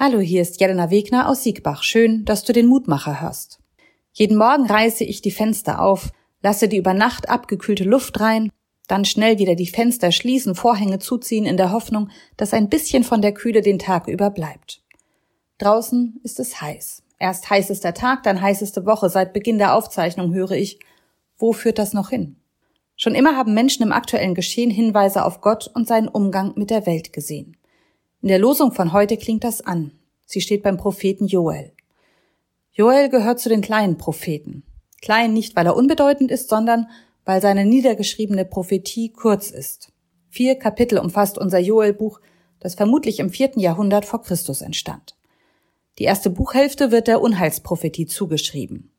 Hallo, hier ist Jelena Wegner aus Siegbach. Schön, dass du den Mutmacher hörst. Jeden Morgen reiße ich die Fenster auf, lasse die über Nacht abgekühlte Luft rein, dann schnell wieder die Fenster schließen, Vorhänge zuziehen in der Hoffnung, dass ein bisschen von der Kühle den Tag über bleibt. Draußen ist es heiß. Erst heißester Tag, dann heißeste Woche. Seit Beginn der Aufzeichnung höre ich, wo führt das noch hin? Schon immer haben Menschen im aktuellen Geschehen Hinweise auf Gott und seinen Umgang mit der Welt gesehen. In der Losung von heute klingt das an. Sie steht beim Propheten Joel. Joel gehört zu den kleinen Propheten. Klein nicht, weil er unbedeutend ist, sondern weil seine niedergeschriebene Prophetie kurz ist. Vier Kapitel umfasst unser Joel-Buch, das vermutlich im vierten Jahrhundert vor Christus entstand. Die erste Buchhälfte wird der Unheilsprophetie zugeschrieben.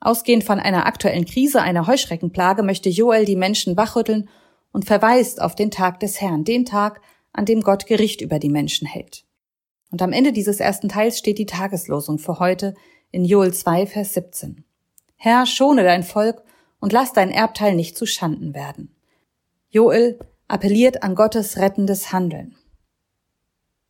Ausgehend von einer aktuellen Krise, einer Heuschreckenplage, möchte Joel die Menschen wachrütteln und verweist auf den Tag des Herrn, den Tag, an dem Gott Gericht über die Menschen hält. Und am Ende dieses ersten Teils steht die Tageslosung für heute in Joel 2, Vers 17. Herr, schone dein Volk und lass dein Erbteil nicht zu Schanden werden. Joel appelliert an Gottes rettendes Handeln.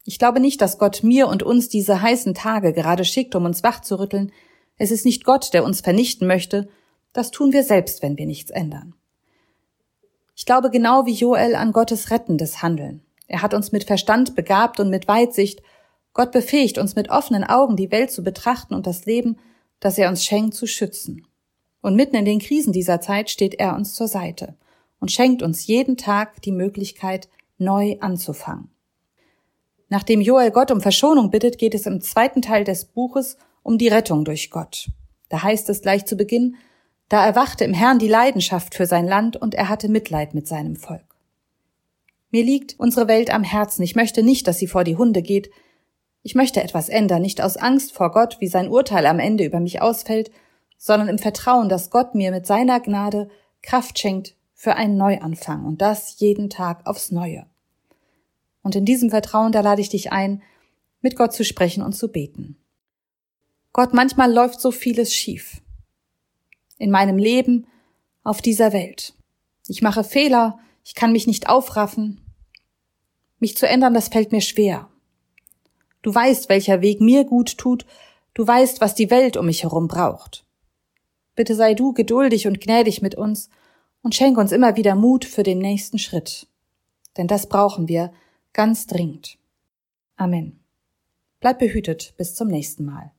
Ich glaube nicht, dass Gott mir und uns diese heißen Tage gerade schickt, um uns wach zu rütteln. Es ist nicht Gott, der uns vernichten möchte. Das tun wir selbst, wenn wir nichts ändern. Ich glaube genau wie Joel an Gottes rettendes Handeln. Er hat uns mit Verstand begabt und mit Weitsicht. Gott befähigt uns mit offenen Augen die Welt zu betrachten und das Leben, das er uns schenkt, zu schützen. Und mitten in den Krisen dieser Zeit steht er uns zur Seite und schenkt uns jeden Tag die Möglichkeit, neu anzufangen. Nachdem Joel Gott um Verschonung bittet, geht es im zweiten Teil des Buches um die Rettung durch Gott. Da heißt es gleich zu Beginn, da erwachte im Herrn die Leidenschaft für sein Land und er hatte Mitleid mit seinem Volk. Mir liegt unsere Welt am Herzen. Ich möchte nicht, dass sie vor die Hunde geht. Ich möchte etwas ändern, nicht aus Angst vor Gott, wie sein Urteil am Ende über mich ausfällt, sondern im Vertrauen, dass Gott mir mit seiner Gnade Kraft schenkt für einen Neuanfang und das jeden Tag aufs Neue. Und in diesem Vertrauen, da lade ich dich ein, mit Gott zu sprechen und zu beten. Gott, manchmal läuft so vieles schief. In meinem Leben, auf dieser Welt. Ich mache Fehler, ich kann mich nicht aufraffen. Mich zu ändern, das fällt mir schwer. Du weißt, welcher Weg mir gut tut, du weißt, was die Welt um mich herum braucht. Bitte sei du geduldig und gnädig mit uns und schenk uns immer wieder Mut für den nächsten Schritt. Denn das brauchen wir ganz dringend. Amen. Bleib behütet bis zum nächsten Mal.